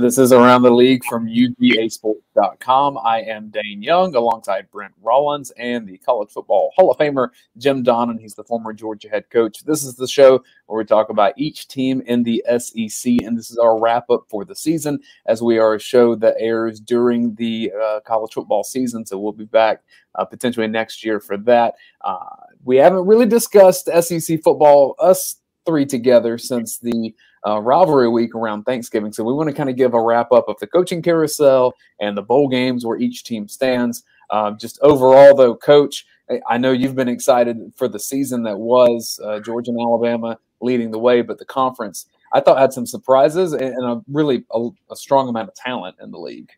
This is Around the League from UGASports.com. I am Dayne Young alongside Brent Rollins and the College Football Hall of Famer Jim Donnan. He's the former Georgia head coach. This is the show where we talk about each team in the SEC, and this is our wrap up for the season as we are a show that airs during the uh, college football season. So we'll be back uh, potentially next year for that. Uh, we haven't really discussed SEC football, us three together, since the uh, rivalry week around Thanksgiving. So we want to kind of give a wrap up of the coaching carousel and the bowl games where each team stands. Um, just overall, though, coach, I know you've been excited for the season that was uh, Georgia and Alabama leading the way, but the conference I thought had some surprises and, and a really a, a strong amount of talent in the league.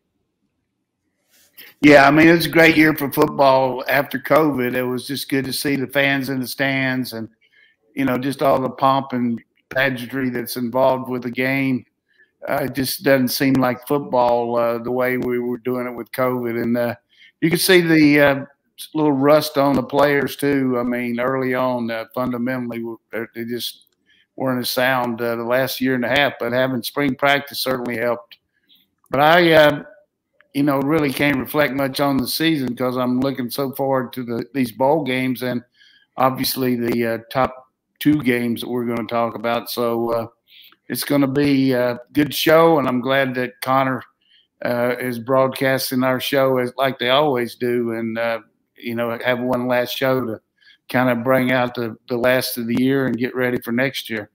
Yeah, I mean, it was a great year for football after COVID. It was just good to see the fans in the stands and, you know, just all the pomp and pageantry that's involved with the game. Uh, it just doesn't seem like football uh, the way we were doing it with COVID. And uh, you can see the uh, little rust on the players, too. I mean, early on, uh, fundamentally, they just weren't as sound uh, the last year and a half. But having spring practice certainly helped. But I, you know, really can't reflect much on the season because I'm looking so forward to the, these bowl games and obviously the top two games that we're going to talk about. So uh, it's going to be a good show, and I'm glad that Conner uh, is broadcasting our show as like they always do, and uh, you know have one last show to kind of bring out the the last of the year and get ready for next year.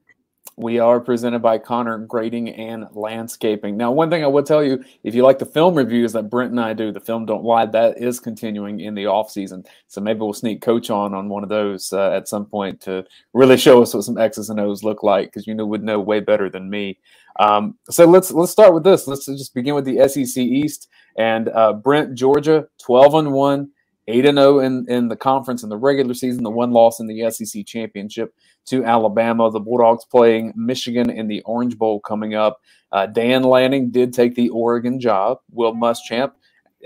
We are presented by Conner Grading and Landscaping. Now, one thing I would tell you, if you like the film reviews that Brent and I do, the film Don't Lie, that is continuing in the off season. So maybe we'll sneak Coach on on one of those uh, at some point to really show us what some X's and O's look like, because you know would know way better than me. Um, so let's let's start with this. Let's just begin with the SEC East and uh, Brent, Georgia, twelve and one. 8 and 0 in, in the conference in the regular season, the one loss in the SEC championship to Alabama. The Bulldogs playing Michigan in the Orange Bowl coming up. Uh, Dan Lanning did take the Oregon job. Will Muschamp,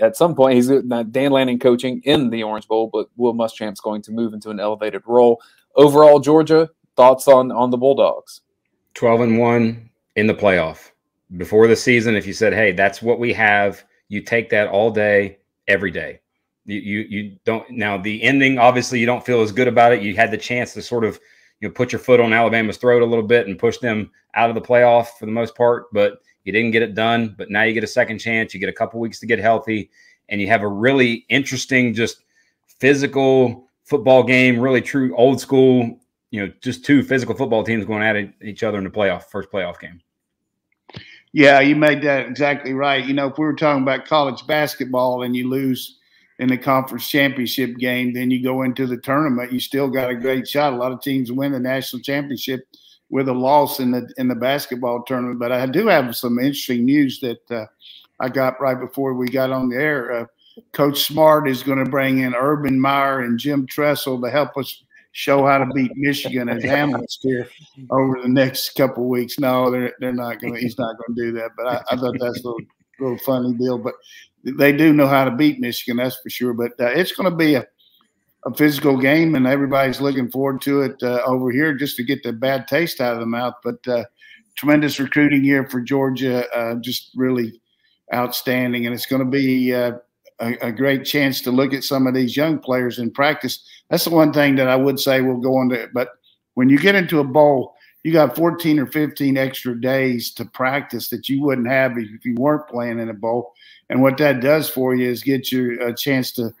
at some point, he's not Dan Lanning coaching in the Orange Bowl, but Will Muschamp's going to move into an elevated role. Overall, Georgia, thoughts on on the Bulldogs? 12 and 1 in the playoff. Before the season, if you said, hey, that's what we have, you take that all day, every day you, you you don't now the ending obviously you don't feel as good about it. You had the chance to sort of you know put your foot on Alabama's throat a little bit and push them out of the playoff for the most part, but you didn't get it done. But now you get a second chance. You get a couple weeks to get healthy, and you have a really interesting, just physical football game. Really true old school. You know, just two physical football teams going at each other in the playoff first playoff game. Yeah, you made that exactly right. You know, if we were talking about college basketball and you lose in the conference championship game, then you go into the tournament, you still got a great shot. A lot of teams win the national championship with a loss in the in the basketball tournament. But I do have some interesting news that uh, I got right before we got on the air. Uh, Coach Smart is going to bring in Urban Meyer and Jim Tressel to help us show how to beat Michigan as analysts here over the next couple weeks. No, they're they're not going. He's not going to do that. But I, I thought that's a little, little funny deal. But they do know how to beat Michigan, that's for sure. But uh, it's going to be a, a physical game, and everybody's looking forward to it uh, over here just to get the bad taste out of the mouth. But uh, tremendous recruiting year for Georgia, uh, just really outstanding, and it's going to be uh, a, a, great chance to look at some of these young players in practice. That's the one thing that I would say will go into it. But when you get into a bowl, you got 14 or 15 extra days to practice that you wouldn't have if you weren't playing in a bowl. And what that does for you is get you a chance to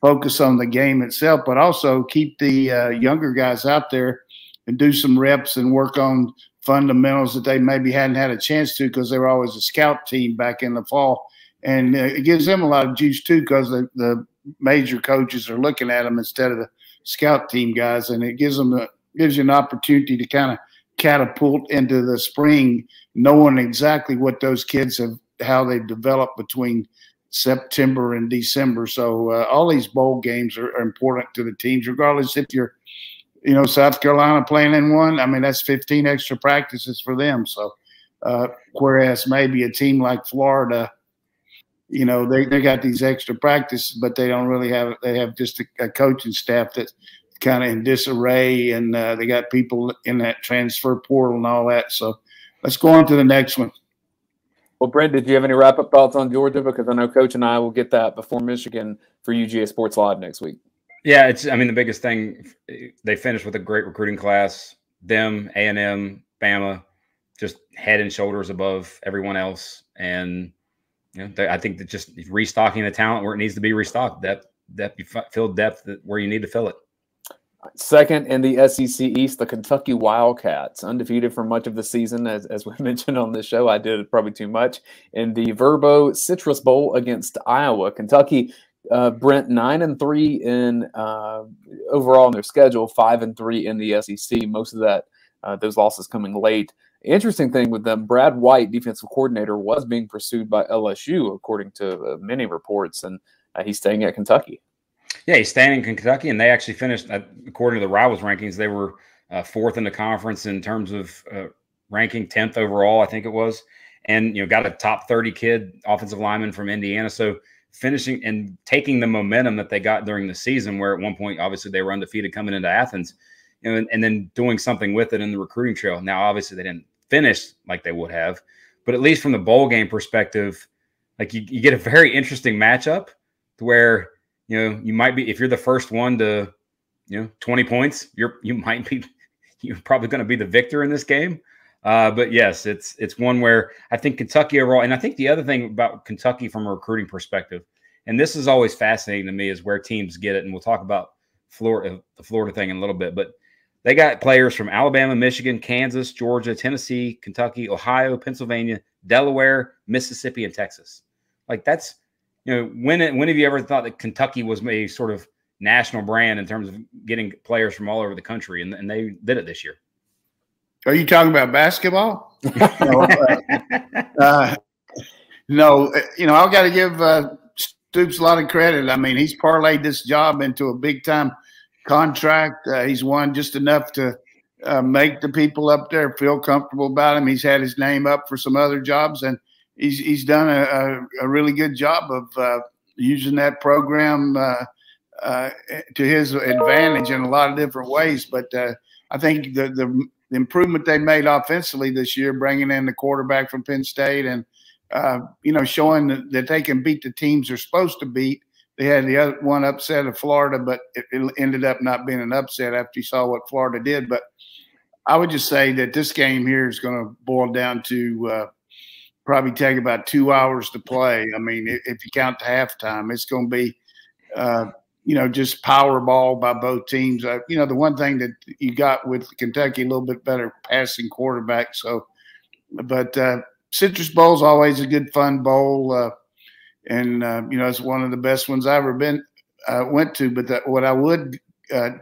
focus on the game itself, but also keep the uh, younger guys out there and do some reps and work on fundamentals that they maybe hadn't had a chance to because they were always a scout team back in the fall. And uh, it gives them a lot of juice too because the, the major coaches are looking at them instead of the scout team guys, and it gives them a, gives you an opportunity to kind of catapult into the spring, knowing exactly what those kids have how they develop between September and December. So uh, all these bowl games are, are, important to the teams, regardless if you're, you know, South Carolina playing in one. I mean, that's 15 extra practices for them. So uh, whereas maybe a team like Florida, you know, they, they got these extra practices, but they don't really have they have just a, a coaching staff that's kind of in disarray, and uh, they got people in that transfer portal and all that. So let's go on to the next one. Well, Brent, did you have any wrap up thoughts on Georgia? Because I know Coach and I will get that before Michigan for UGA Sports Live next week. Yeah, it's. I mean, the biggest thing they finished with a great recruiting class. Them, A and M, Bama, just head and shoulders above everyone else, and you know, I think that just restocking the talent where it needs to be restocked. Depth, depth, you fill depth where you need to fill it. Second in the SEC East, the Kentucky Wildcats, undefeated for much of the season, as, as we mentioned on this show. I did probably too much. In the Vrbo Citrus Bowl against Iowa, Kentucky, uh, Brent nine and three in uh, overall in their schedule, five and three in the SEC. Most of that, uh, those losses coming late. Interesting thing with them, Brad White, defensive coordinator, was being pursued by LSU, according to uh, many reports, and uh, he's staying at Kentucky. Yeah, he's staying in Kentucky, and they actually finished, uh, according to the Rivals rankings, they were uh, fourth in the conference in terms of uh, ranking, tenth overall, I think it was, and you know got a top thirty kid offensive lineman from Indiana. So finishing and taking the momentum that they got during the season, where at one point obviously they were undefeated coming into Athens, you know, and, and then doing something with it in the recruiting trail. Now, obviously, they didn't finish like they would have, but at least from the bowl game perspective, like you, you get a very interesting matchup to where you know, you might be if you're the first one to, you know, 20 points, you're you might be you're probably going to be the victor in this game. Uh, but yes, it's it's one where I think Kentucky overall, and I think the other thing about Kentucky from a recruiting perspective, and this is always fascinating to me, is where teams get it, and we'll talk about Florida, the Florida thing in a little bit, but they got players from Alabama, Michigan, Kansas, Georgia, Tennessee, Kentucky, Ohio, Pennsylvania, Delaware, Mississippi, and Texas. Like that's you know, when when have you ever thought that Kentucky was a sort of national brand in terms of getting players from all over the country, and, and they did it this year? Are you talking about basketball? no, uh, uh, no, you know, I've got to give uh, Stoops a lot of credit. I mean, he's parlayed this job into a big time contract. Uh, he's won just enough to uh, make the people up there feel comfortable about him. He's had his name up for some other jobs, and he's he's done a, a, really good job of uh, using that program uh, uh, to his advantage in a lot of different ways. But uh, I think the, the, the improvement they made offensively this year, bringing in the quarterback from Penn State, and uh, you know showing that, they can beat the teams they're supposed to beat. They had the other one upset of Florida, but it, it ended up not being an upset after you saw what Florida did. But I would just say that this game here is going to boil down to probably take about two hours to play. I mean, if you count the halftime, it's going to be, uh, you know, just power ball by both teams. Uh, you know, the one thing that you got with Kentucky, a little bit better passing quarterback. So, but uh, Citrus Bowl is always a good fun bowl, uh, and uh, you know, it's one of the best ones I've ever been uh, went to. But that, what I would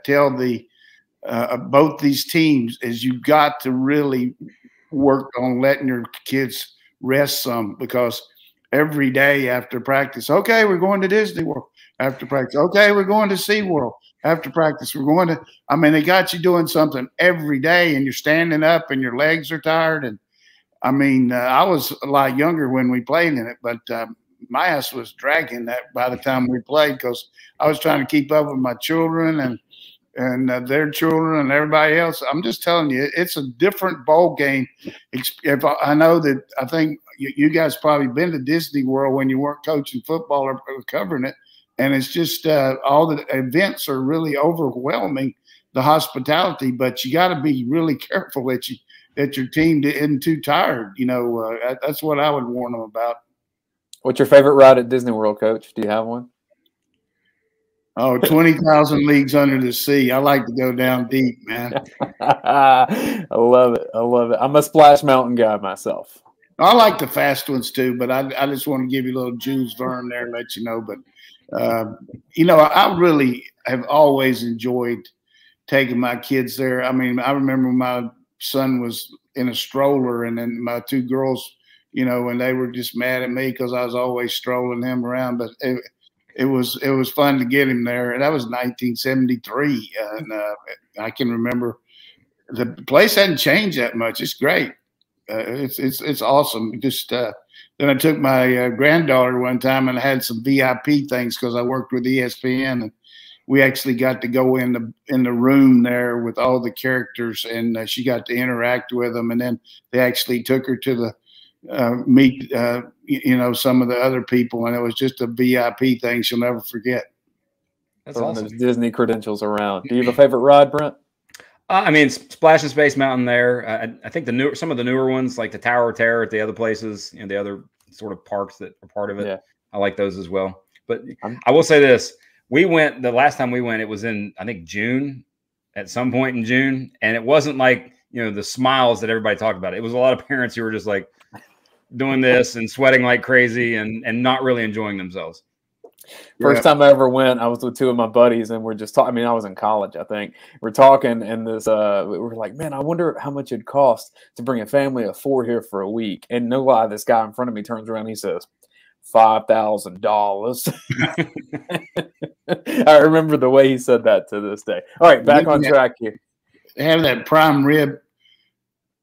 tell the both these teams is you got to really work on letting your kids rest some because every day after practice, okay, we're going to Disney World after practice. Okay, we're going to SeaWorld after practice. We're going to, I mean, they got you doing something every day and you're standing up and your legs are tired. And I mean, uh, I was a lot younger when we played in it, but um, my ass was dragging that by the time we played because I was trying to keep up with my children and and uh, their children and everybody else. I'm just telling you, it's a different bowl game. If I, know that, I think you, you, guys probably been to Disney World when you weren't coaching football or, or covering it, and it's just uh, all the events are really overwhelming the hospitality. But you got to be really careful that you that your team isn't too tired. You know, uh, that's what I would warn them about. What's your favorite ride at Disney World, Coach? Do you have one? Oh, 20,000 leagues under the sea. I like to go down deep, man. I love it. I love it. I'm a Splash Mountain guy myself. I like the fast ones too, but I, I just want to give you a little Jules Verne there and let you know. But, uh, you know, I, really have always enjoyed taking my kids there. I mean, I remember my son was in a stroller and then my two girls, you know, and they were just mad at me because I was always strolling him around. But it, it was it was fun to get him there. And that was 1973, and uh, I can remember the place hadn't changed that much. It's great. Uh, it's it's it's awesome. Just uh, then I took my uh, granddaughter one time and I had some VIP things because I worked with ESPN and we actually got to go in the in the room there with all the characters and uh, she got to interact with them and then they actually took her to the uh, meet uh, you know some of the other people, and it was just a VIP thing she'll never forget. That's awesome. Disney credentials around. Do you have a favorite ride, Brent? Uh, I mean, Splash and Space Mountain. There, I, I, think the new some of the newer ones, like the Tower of Terror at the other places, you know, the other sort of parks that are part of it. Yeah. I like those as well. But I'm, I will say this: we went the last time we went. It was in I think June, at some point in June, and it wasn't like you know the smiles that everybody talked about. It was a lot of parents who were just like doing this and sweating like crazy and and not really enjoying themselves. First yeah. time I ever went, I was with two of my buddies, and we're just talking. I mean, I was in college, I think. We're talking, and this, uh, we're like, "Man, I wonder how much it'd cost to bring a family of four here for a week." And no lie, this guy in front of me turns around, and he says, five thousand dollars. I remember the way he said that to this day. All right, back on track here. Have that prime rib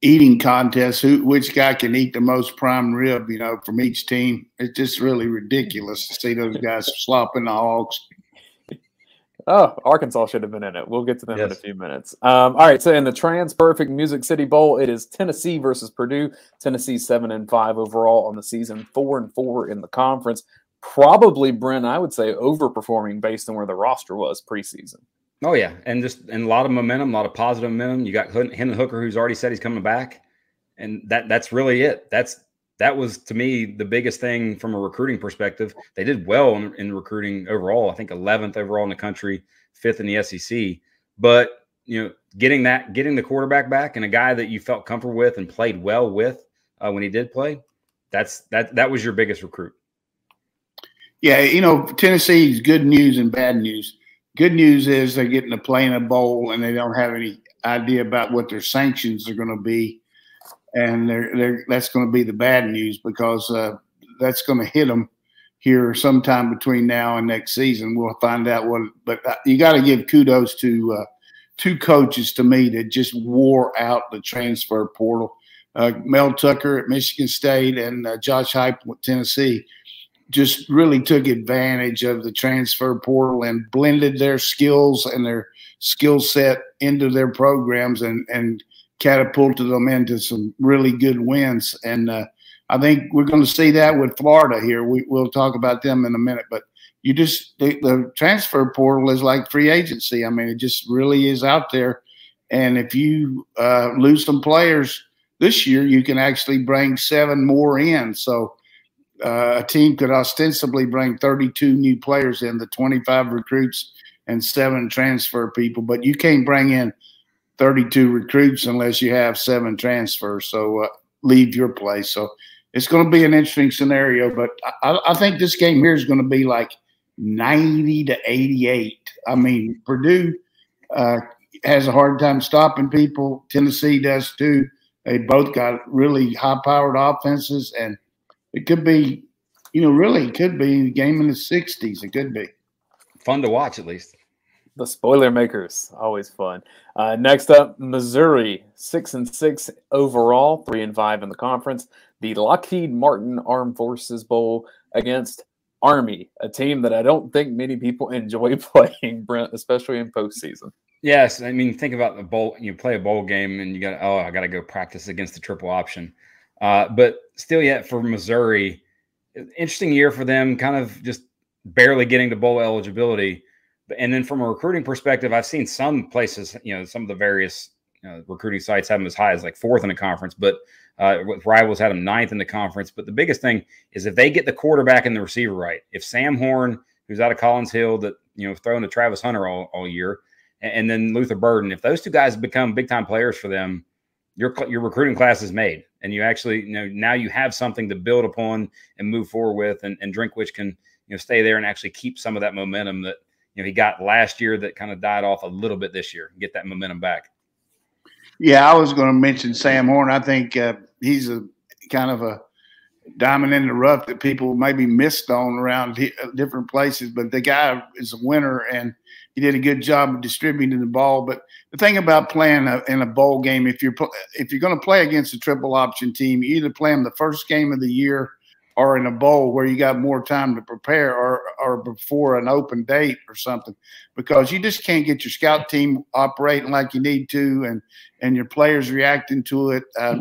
eating contest who which guy can eat the most prime rib you know from each team? It's just really ridiculous to see those guys slopping the hogs oh arkansas should have been in it. We'll get to them yes. in a few minutes. Um, all right so in the TransPerfect music city bowl it is tennessee versus purdue. Tennessee seven and five overall on the season four and four in the conference. Probably brent i would say overperforming based on where the roster was preseason Oh yeah, and just and a lot of momentum, a lot of positive momentum. You got Hendon Hooker, who's already said he's coming back, and that that's really it. That's that was to me the biggest thing from a recruiting perspective. They did well in, in recruiting overall. I think 11th overall in the country, fifth in the SEC. But you know, getting that, getting the quarterback back, and a guy that you felt comfortable with and played well with uh, when he did play, that's that that was your biggest recruit. Yeah, you know, Tennessee's good news and bad news good news is they're getting to play in a bowl and they don't have any idea about what their sanctions are going to be. And they're, they're, that's going to be the bad news because uh, that's going to hit them here sometime between now and next season. We'll find out what, but uh, you got to give kudos to uh, two coaches to me that just wore out the transfer portal. Uh, Mel Tucker at Michigan State and uh, Josh Heupel with Tennessee just really took advantage of the transfer portal and blended their skills and their skill set into their programs and and catapulted them into some really good wins. And uh, I think we're going to see that with Florida here. We, will talk about them in a minute, but you just the, the transfer portal is like free agency. I mean, it just really is out there. And if you uh, lose some players this year, you can actually bring seven more in. So uh, a team could ostensibly bring 32 new players in, the 25 recruits and seven transfer people, but you can't bring in 32 recruits unless you have seven transfers. So uh, leave your place. So it's going to be an interesting scenario, but I, I think this game here is going to be like 90 to 88. I mean, Purdue uh, has a hard time stopping people. Tennessee does too. They both got really high powered offenses and it could be, you know, really it could be a game in the 60s. It could be. Fun to watch, at least. The spoiler makers, always fun. Uh, next up, Missouri, six and six overall, three and five in the conference. The Lockheed Martin Armed Forces Bowl against Army, a team that I don't think many people enjoy playing, Brent, especially in postseason. Yes, I mean, think about the bowl. You play a bowl game, and you got oh, I got to go practice against the triple option. Uh, but still, yet for Missouri, interesting year for them, kind of just barely getting to bowl eligibility. And then from a recruiting perspective, I've seen some places, you know, some of the various recruiting sites have them as high as like fourth in the conference, but uh, with rivals had them ninth in the conference. But the biggest thing is if they get the quarterback and the receiver right. If Sam Horn, who's out of Collins Hill, that you know throwing to Travis Hunter all, all year, and, and then Luther Burden, if those two guys become big time players for them, your your recruiting class is made, and you actually you know now you have something to build upon and move forward with, and, and Drinkwitz can you know stay there and actually keep some of that momentum that you know he got last year that kind of died off a little bit this year, get that momentum back. Yeah, I was going to mention Sam Horn. I think uh, he's a kind of a diamond in the rough that people maybe missed on around different places, but the guy is a winner and he did a good job of distributing the ball. But the thing about playing a, in a bowl game, if you're if you're going to play against a triple option team, you either play them the first game of the year or in a bowl where you got more time to prepare or or before an open date or something because you just can't get your scout team operating like you need to and and your players reacting to it uh,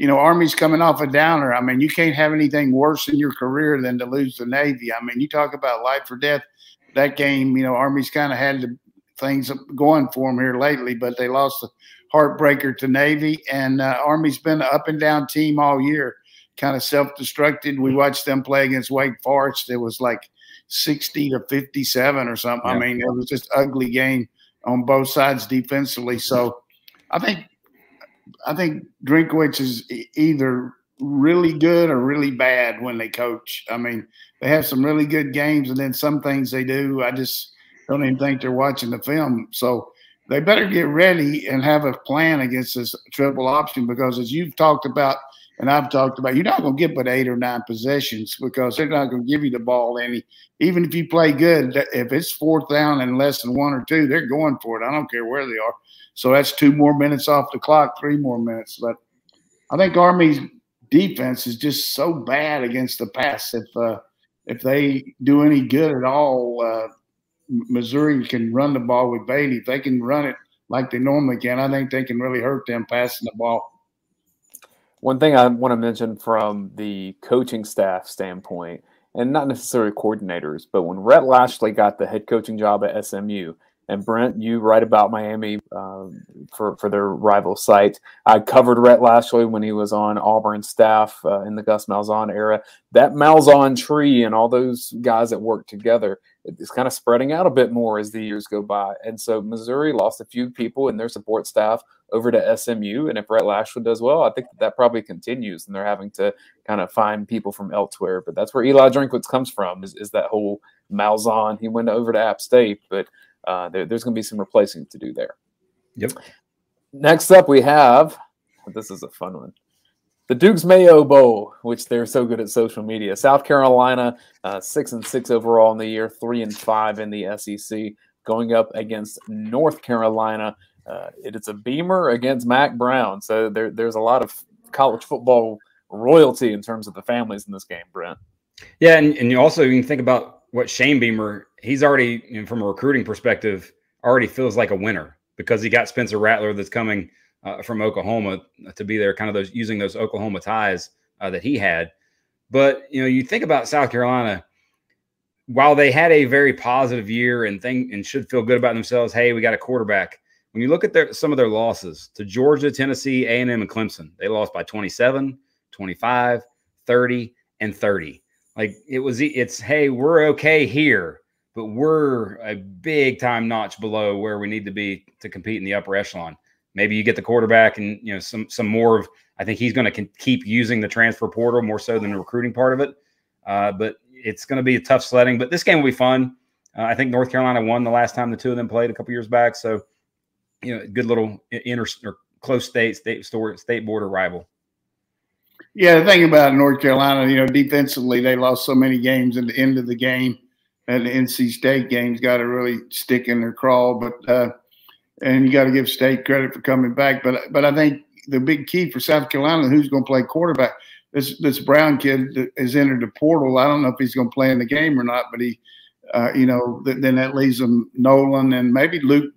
you know, Army's coming off a downer. I mean, you can't have anything worse in your career than to lose the Navy. I mean, you talk about life or death. That game, you know, Army's kind of had the things going for them here lately, but they lost the heartbreaker to Navy, and uh, Army's been an up and down team all year, kind of self destructed. We watched them play against Wake Forest. It was like 60 to 57 or something. Yeah. I mean, it was just ugly game on both sides defensively. So I think I think Drinkwitz is either really good or really bad when they coach. I mean, they have some really good games, and then some things they do, I just don't even think they're watching the film. So they better get ready and have a plan against this triple option because, as you've talked about and I've talked about, you're not going to get but eight or nine possessions because they're not going to give you the ball any. Even if you play good, if it's fourth down and less than one or two, they're going for it. I don't care where they are. So that's two more minutes off the clock, three more minutes. But I think Army's defense is just so bad against the pass. If uh, if they do any good at all, uh, Missouri can run the ball with Badie. If they can run it like they normally can, I think they can really hurt them passing the ball. One thing I want to mention from the coaching staff standpoint, and not necessarily coordinators, but when Rhett Lashlee got the head coaching job at SMU, and Brent, you write about Miami um, for for their rival site. I covered Rhett Lashlee when he was on Auburn staff uh, in the Gus Malzahn era. That Malzahn tree and all those guys that work together is kind of spreading out a bit more as the years go by. And so Missouri lost a few people in their support staff over to SMU. And if Rhett Lashlee does well, I think that, that probably continues, and they're having to kind of find people from elsewhere. But that's where Eli Drinkwitz comes from is, is that whole Malzahn. He went over to App State, but uh, there, there's going to be some replacing to do there. Yep. Next up, we have this is a fun one. The Duke's Mayo Bowl, which they're so good at social media. South Carolina, uh, six and six overall in the year, three and five in the SEC, going up against North Carolina. Uh, it is a beamer against Mack Brown, so there, there's a lot of college football royalty in terms of the families in this game, Brent. Yeah, and, and you also you can think about what Shane Beamer he's already, you know, from a recruiting perspective, already feels like a winner because he got Spencer Rattler that's coming uh, from Oklahoma to be there, kind of those using those Oklahoma ties uh, that he had. But you know, you think about South Carolina, while they had a very positive year and think and should feel good about themselves. Hey, we got a quarterback. When you look at their some of their losses to Georgia, Tennessee, A&M, and Clemson, they lost by 27, 25, 30, and 30. Like it was, it's hey, we're okay here but we're a big time notch below where we need to be to compete in the upper echelon. Maybe you get the quarterback and you know some some more of. I think he's going to keep using the transfer portal more so than the recruiting part of it. Uh, but it's going to be a tough sledding. But this game will be fun. Uh, I think North Carolina won the last time the two of them played a couple years back. So you know, good little inter or close state state store state border rival. Yeah, the thing about North Carolina, you know, defensively they lost so many games at the end of the game and the NC State games got to really stick in their crawl. But uh, and you got to give State credit for coming back. But but I think the big key for South Carolina, who's going to play quarterback, this this Brown kid has entered the portal. I don't know if he's going to play in the game or not, but he, uh, you know, th- then that leaves them Noland and maybe Luke,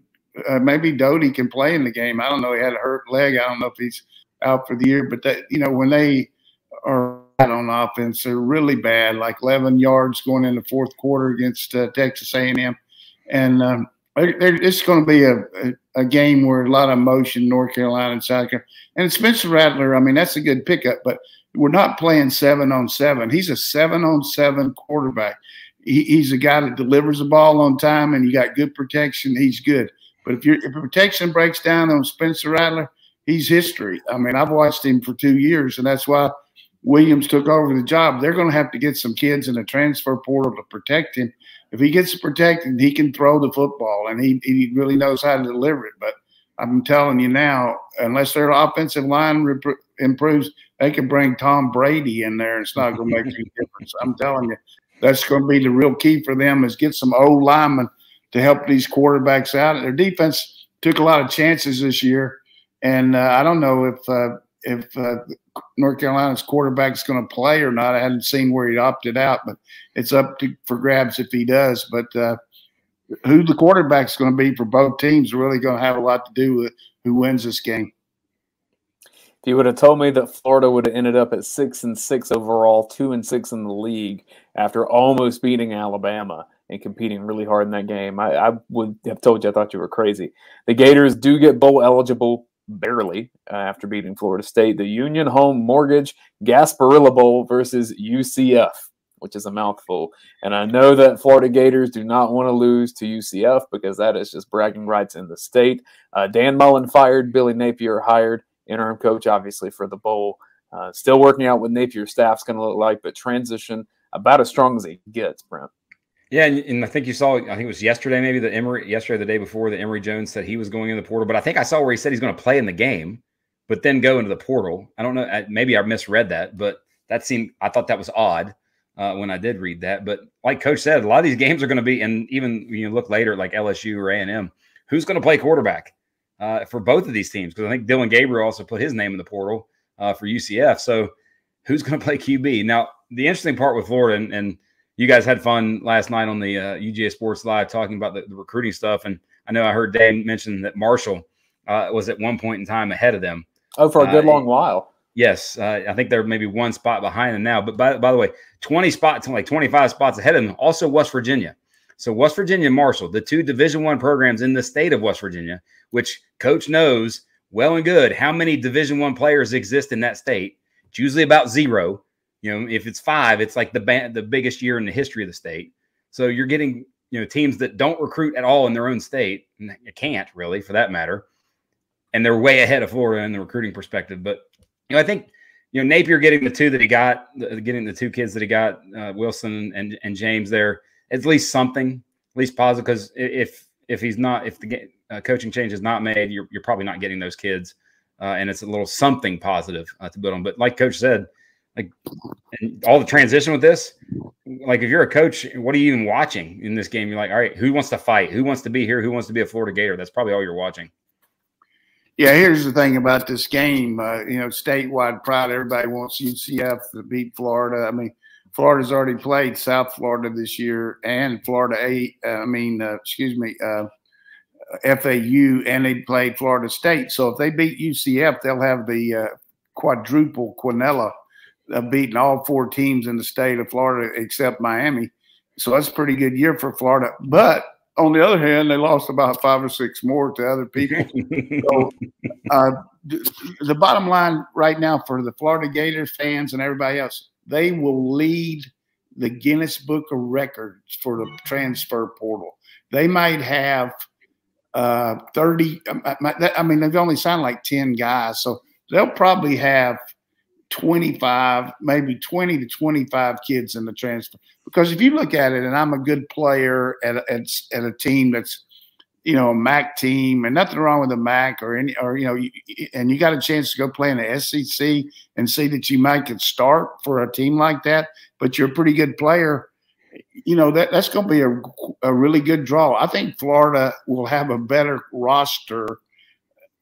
uh, maybe Doty can play in the game. I don't know. He had a hurt leg. I don't know if he's out for the year. But that you know when they are on offense. They're really bad, like 11 yards going in the fourth quarter against uh, Texas A&M, and um, it's going to be a, a, a, game where a lot of motion, North Carolina and South Carolina. And Spencer Rattler, I mean, that's a good pickup, but we're not playing seven on seven. He's a seven on seven quarterback. He, he's a guy that delivers the ball on time, and you got good protection. He's good. But if, your if protection breaks down on Spencer Rattler, he's history. I mean, I've watched him for two years, and that's why – Williams took over the job, they're going to have to get some kids in the transfer portal to protect him. If he gets protected, he can throw the football and he, he really knows how to deliver it. But I'm telling you now, unless their offensive line rep- improves, they can bring Tom Brady in there. It's not going to make any difference. I'm telling you, that's going to be the real key for them is get some old linemen to help these quarterbacks out. Their defense took a lot of chances this year, and uh, I don't know if uh, if uh, North Carolina's quarterback is going to play or not. I hadn't seen where he opted out, but it's up to, for grabs if he does. But uh, who the quarterback is going to be for both teams really going to have a lot to do with who wins this game. If you would have told me that Florida would have ended up at six and six overall, two and six in the league after almost beating Alabama and competing really hard in that game, I, I would have told you I thought you were crazy. The Gators do get bowl eligible barely uh, after beating Florida State. The Union Home Mortgage Gasparilla Bowl versus UCF, which is a mouthful. And I know that Florida Gators do not want to lose to UCF because that is just bragging rights in the state. Uh, Dan Mullen fired, Billy Napier hired interim coach, obviously, for the bowl. Uh, still working out what Napier staff's going to look like, but transition about as strong as it gets, Brent. Yeah, and, and, I think you saw, I think it was yesterday, maybe the Emory, yesterday, the day before, the Emory Jones said he was going in the portal. But I think I saw where he said he's going to play in the game, but then go into the portal. I don't know, maybe I misread that, but that seemed, I thought that was odd uh, when I did read that. But like Coach said, a lot of these games are going to be, and even when you look later, like LSU or A&M, who's going to play quarterback? uh, for both of these teams because I think Dillon Gabriel also put his name in the portal uh, for UCF. So who's going to play QB? Now, the interesting part with Florida, and, and you guys had fun last night on the uh, UGA Sports Live talking about the, the, recruiting stuff. And I know I heard Dave mention that Marshall uh, was at one point in time ahead of them. Oh, for a good uh, long while. Yes, uh, I think they're maybe one spot behind them now. But by, by the way, 20 spots, like 25 spots ahead of them, also West Virginia. So West Virginia and Marshall, the two Division One programs in the state of West Virginia, which coach knows well and good how many Division One players exist in that state. It's usually about zero. You know, if it's five, it's like the ba- the biggest year in the history of the state. So you're getting you know teams that don't recruit at all in their own state. And can't really, for that matter. And they're way ahead of Florida in the recruiting perspective. But you know, I think you know Napier getting the two that he got, getting the two kids that he got, uh, Wilson and and James there at least something, at least positive. Because if if he's not, if the uh, coaching change is not made, you're you're probably not getting those kids, uh, and it's a little something positive uh, to build on. But like Coach said, like and all the transition with this, like if you're a coach, what are you even watching in this game? You're like, all right, who wants to fight? Who wants to be here? Who wants to be a Florida Gator? That's probably all you're watching. Yeah, here's the thing about this game. Uh, you know, statewide pride. Everybody wants UCF to beat Florida. I mean, Florida's already played South Florida this year and Florida A. Uh, I mean, uh, excuse me, uh, FAU, and they played Florida State. So if they beat UCF, they'll have the uh, quadruple quinella of beating all four teams in the state of Florida except Miami. So that's a pretty good year for Florida. But on the other hand, they lost about five or six more to other people. so uh, the bottom line right now for the Florida Gators fans and everybody else, they will lead the Guinness Book of Records for the transfer portal. They might have uh, 30. Um, uh, I mean, they've only signed like 10 guys. So they'll probably have 25, maybe 20 to 25 kids in the transfer. Because if you look at it, and I'm a good player at, at, at a team that's you know, a MAC team, and nothing wrong with a MAC or any, or you know, and you got a chance to go play in the SEC and see that you might could start for a team like that, but you're a pretty good player. You know that that's going to be a, a really good draw. I think Florida will have a better roster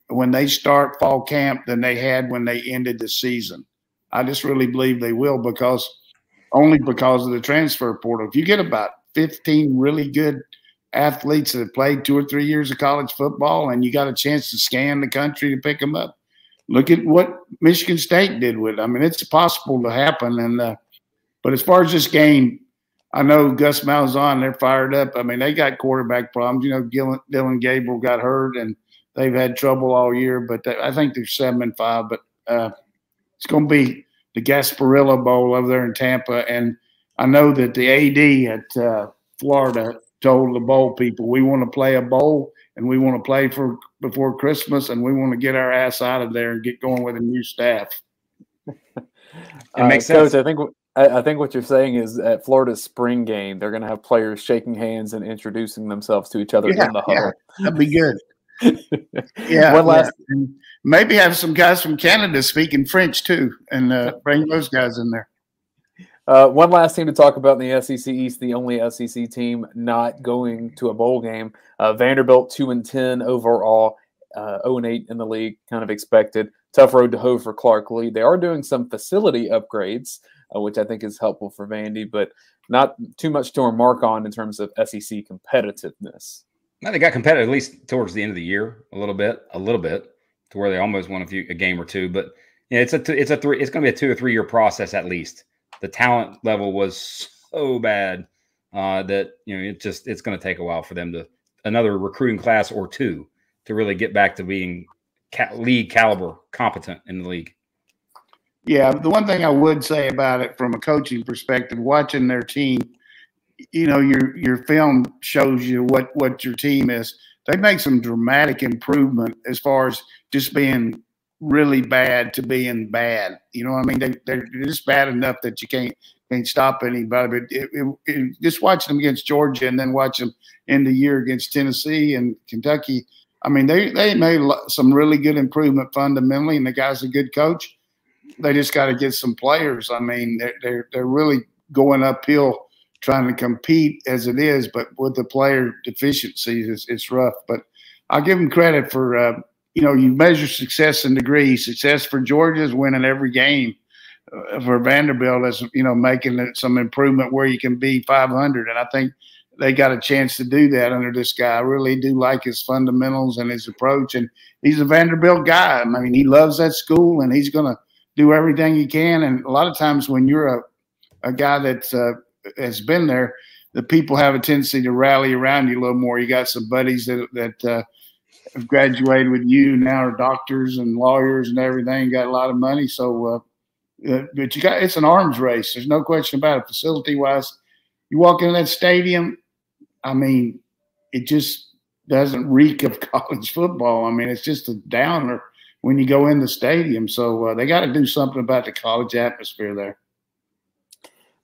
when they start fall camp than they had when they ended the season. I just really believe they will because only because of the transfer portal. If you get about 15 really good athletes that have played two or three years of college football and you got a chance to scan the country to pick them up. Look at what Michigan State did with. It. I mean, it's possible to happen. And uh, but as far as this game, I know Gus Malzahn, they're fired up. I mean, they got quarterback problems. You know, Dillon, Dillon Gabriel got hurt and they've had trouble all year. But they, I think they're seven and five. But uh, it's going to be the Gasparilla Bowl over there in Tampa, and I know that the AD at uh, Florida told the bowl people we want to play a bowl and we want to play for before Christmas and we want to get our ass out of there and get going with a new staff. it makes uh, sense. Coach, I think I, think what you're saying is at Florida's spring game, they're going to have players shaking hands and introducing themselves to each other yeah, in the huddle. Yeah, that'd be good. yeah. One last, yeah. Maybe have some guys from Canada speaking French too, and uh, bring those guys in there. Uh, one last team to talk about in the SEC East, the only SEC team not going to a bowl game. Uh, Vanderbilt two and ten overall, uh, zero oh and eight in the league, kind of expected. Tough road to hoe for Clark Lea. They are doing some facility upgrades, uh, which I think is helpful for Vandy, but not too much to remark on in terms of SEC competitiveness. Now they got competitive at least towards the end of the year, a little bit, a little bit, to where they almost won a few a game or two. But Yeah, it's a it's a three. It's going to be a two or three year process at least. The talent level was so bad uh, that you know it just it's going to take a while for them to another recruiting class or two to really get back to being ca- league caliber competent in the league. Yeah, the one thing I would say about it from a coaching perspective, watching their team, you know, your your film shows you what what your team is. They make some dramatic improvement as far as just being really bad to being bad. You know what I mean? They, they're just bad enough that you can't can't stop anybody. But it, it, it, just watching them against Georgia and then watch them in the year against Tennessee and Kentucky. I mean, they they made some really good improvement fundamentally, and the guy's a good coach. They just got to get some players. I mean, they're, they're they're really going uphill trying to compete as it is, but with the player deficiencies, it's, it's rough. But I'll give them credit for uh, you know, you measure success in degrees. Success for Georgia is winning every game. Uh, for Vanderbilt is, you know, making some improvement where you can be 500. And I think they got a chance to do that under this guy. I really do like his fundamentals and his approach. And he's a Vanderbilt guy. I mean, he loves that school and he's going to do everything he can. And a lot of times when you're a, a guy that uh, has been there, the people have a tendency to rally around you a little more. You got some buddies that, that, uh, have graduated with you now are doctors and lawyers and everything, got a lot of money. So, uh, uh, but you got it's an arms race. There's no question about it. Facility wise, you walk in that stadium, I mean, it just doesn't reek of college football. I mean, it's just a downer when you go in the stadium. So uh, they got to do something about the college atmosphere there.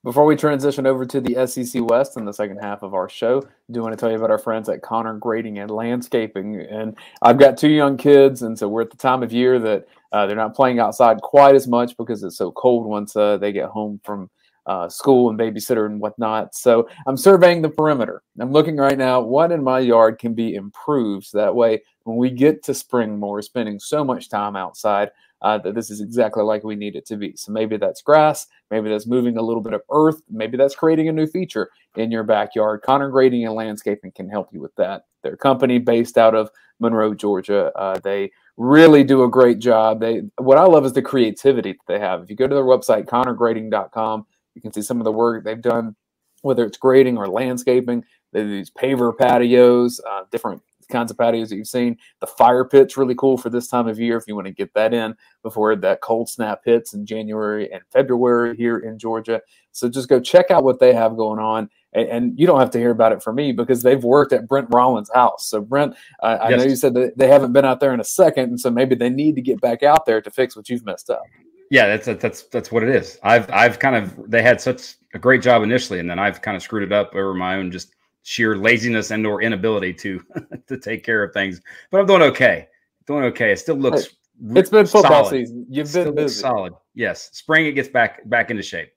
Before we transition over to the SEC West in the second half of our show, I do want to tell you about our friends at Conner Grading and Landscaping. And I've got two young kids, and so we're at the time of year that uh, they're not playing outside quite as much because it's so cold once uh, they get home from uh, school and babysitter and whatnot. So I'm surveying the perimeter. I'm looking right now what in my yard can be improved. So that way, when we get to spring more, spending so much time outside, uh, that this is exactly like we need it to be. So maybe that's grass, maybe that's moving a little bit of earth, maybe that's creating a new feature in your backyard. Conner Grading and Landscaping can help you with that. They're company based out of Monroe, Georgia. Uh, they really do a great job. They what I love is the creativity that they have. If you go to their website, connergrading.com, you can see some of the work they've done, whether it's grading or landscaping. They do these paver patios, uh, different kinds of patios that you've seen. The fire pit's really cool for this time of year if you want to get that in before that cold snap hits in January and February here in Georgia. So just go check out what they have going on. And, and you don't have to hear about it from me because they've worked at Brent Rollins' house. So, Brent, uh, I know you said that they haven't been out there in a second. And so maybe they need to get back out there to fix what you've messed up. Yeah, that's that's that's what it is. I've I've kind of they had such a great job initially, and then I've kind of screwed it up over my own just sheer laziness and or inability to to take care of things. But I'm doing okay. Doing okay. It still looks. It's been football solid. season. You've been busy. Solid. Yes. Spring it gets back back into shape.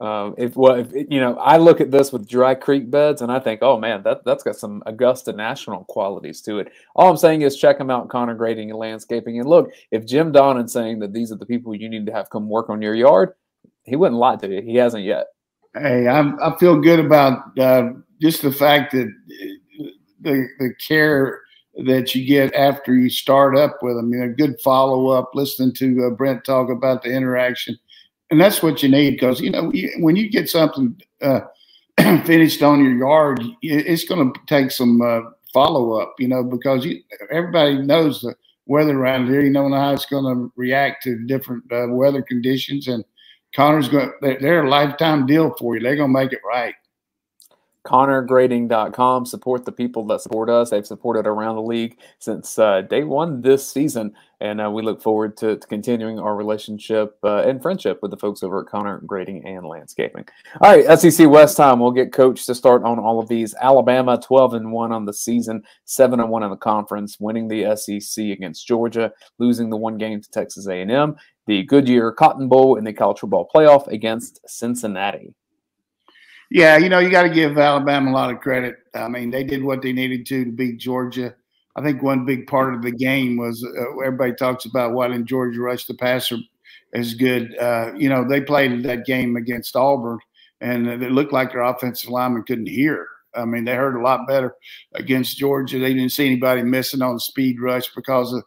Um, if well, if, you know, I look at this with dry creek beds, and I think, oh man, that that's got some Augusta National qualities to it. All I'm saying is check them out, Conner Grading and Landscaping, and look, if Jim Donnan saying that these are the people you need to have come work on your yard, he wouldn't lie to you. He hasn't yet. Hey, I'm, I feel good about uh, just the fact that the, the care that you get after you start up with them, you know, good follow up, listening to uh, Brent talk about the interaction. And that's what you need because, you know, when you get something uh, finished on your yard, it's going to take some uh, follow up, you know, because you, everybody knows the weather around here. You know how it's going to react to different uh, weather conditions. And Conner's going, they're a lifetime deal for you. They're going to make it right. ConnerGrading.com. Support the people that support us. They've supported around the league since uh, day one this season. And uh, we look forward to, to continuing our relationship uh, and friendship with the folks over at Conner Grading and Landscaping. All right, SEC West time. We'll get coach to start on all of these. Alabama 12 and 1 on the season, 7 and 1 in the conference, winning the SEC against Georgia, losing the one game to Texas A&M, the Goodyear Cotton Bowl in the college football playoff against Cincinnati. Yeah, you know, you got to give Alabama a lot of credit. I mean, they did what they needed to to beat Georgia. I think one big part of the game was uh, everybody talks about why didn't Georgia rush the passer as good. Uh, you know, they played that game against Auburn, and it looked like their offensive lineman couldn't hear. I mean, they heard a lot better against Georgia. They didn't see anybody missing on speed rush because of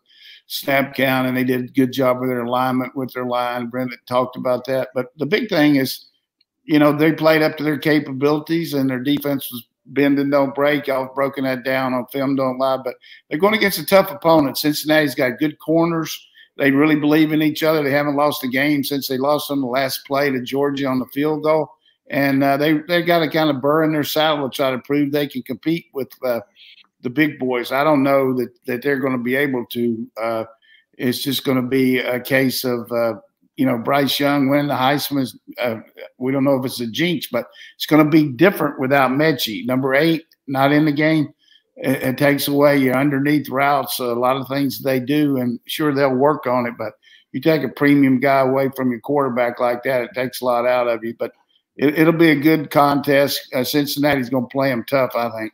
snap count, and they did a good job with their alignment with their line. Brendan talked about that. But the big thing is, you know, they played up to their capabilities, and their defense was bend and don't break. Y'all have broken that down on film, don't lie. But they're going against a tough opponent. Cincinnati's got good corners. They really believe in each other. They haven't lost a game since they lost on the last play to Georgia on the field goal. And uh, they they got to kind of burr in their saddle to try to prove they can compete with uh, the big boys. I don't know that that they're going to be able to. Uh, it's just going to be a case of uh, you know Bryce Young winning the Heisman. Uh, we don't know if it's a jinx, but it's going to be different without Metchie. Number eight, not in the game. It, it takes away your underneath routes. a lot of things they do, and sure they'll work on it, but you take a premium guy away from your quarterback like that, it takes a lot out of you. But it, will be a good contest. Uh, Cincinnati's going to play them tough, I think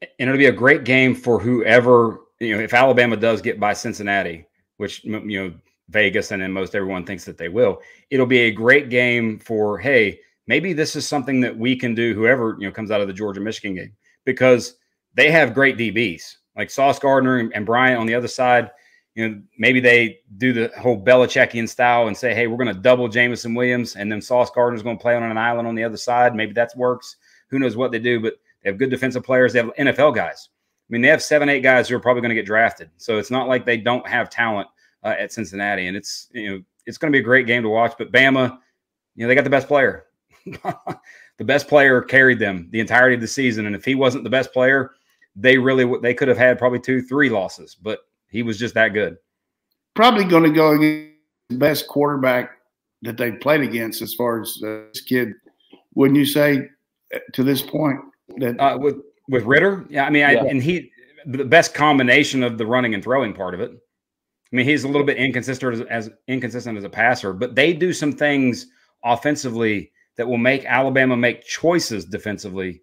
and it'll be a great game for whoever you know. If Alabama does get by Cincinnati, which you know Vegas and then most everyone thinks that they will, it'll be a great game for hey, maybe this is something that we can do. Whoever you know comes out of the Georgia Michigan game because they have great DBs like Sauce Gardner and, Bryant on the other side. You know, maybe they do the whole Belichickian style and say, "Hey, we're going to double Jameson Williams, and then Sauce Gardner's going to play on an island on the other side." Maybe that works. Who knows what they do? But they have good defensive players. They have NFL guys. I mean, they have seven, eight guys who are probably going to get drafted. So it's not like they don't have talent uh, at Cincinnati. And it's you know it's going to be a great game to watch. But Bama, you know, they got the best player. the best player carried them the entirety of the season. And if he wasn't the best player, they really they could have had probably two, three losses. But he was just that good. Probably going to go against the best quarterback that they played against as far as uh, this kid. Wouldn't you say to this point? That uh, with with Ridder? yeah. I mean, I, yeah. and he the best combination of the running and throwing part of it. I mean, he's a little bit inconsistent as, as inconsistent as a passer, but they do some things offensively that will make Alabama make choices defensively,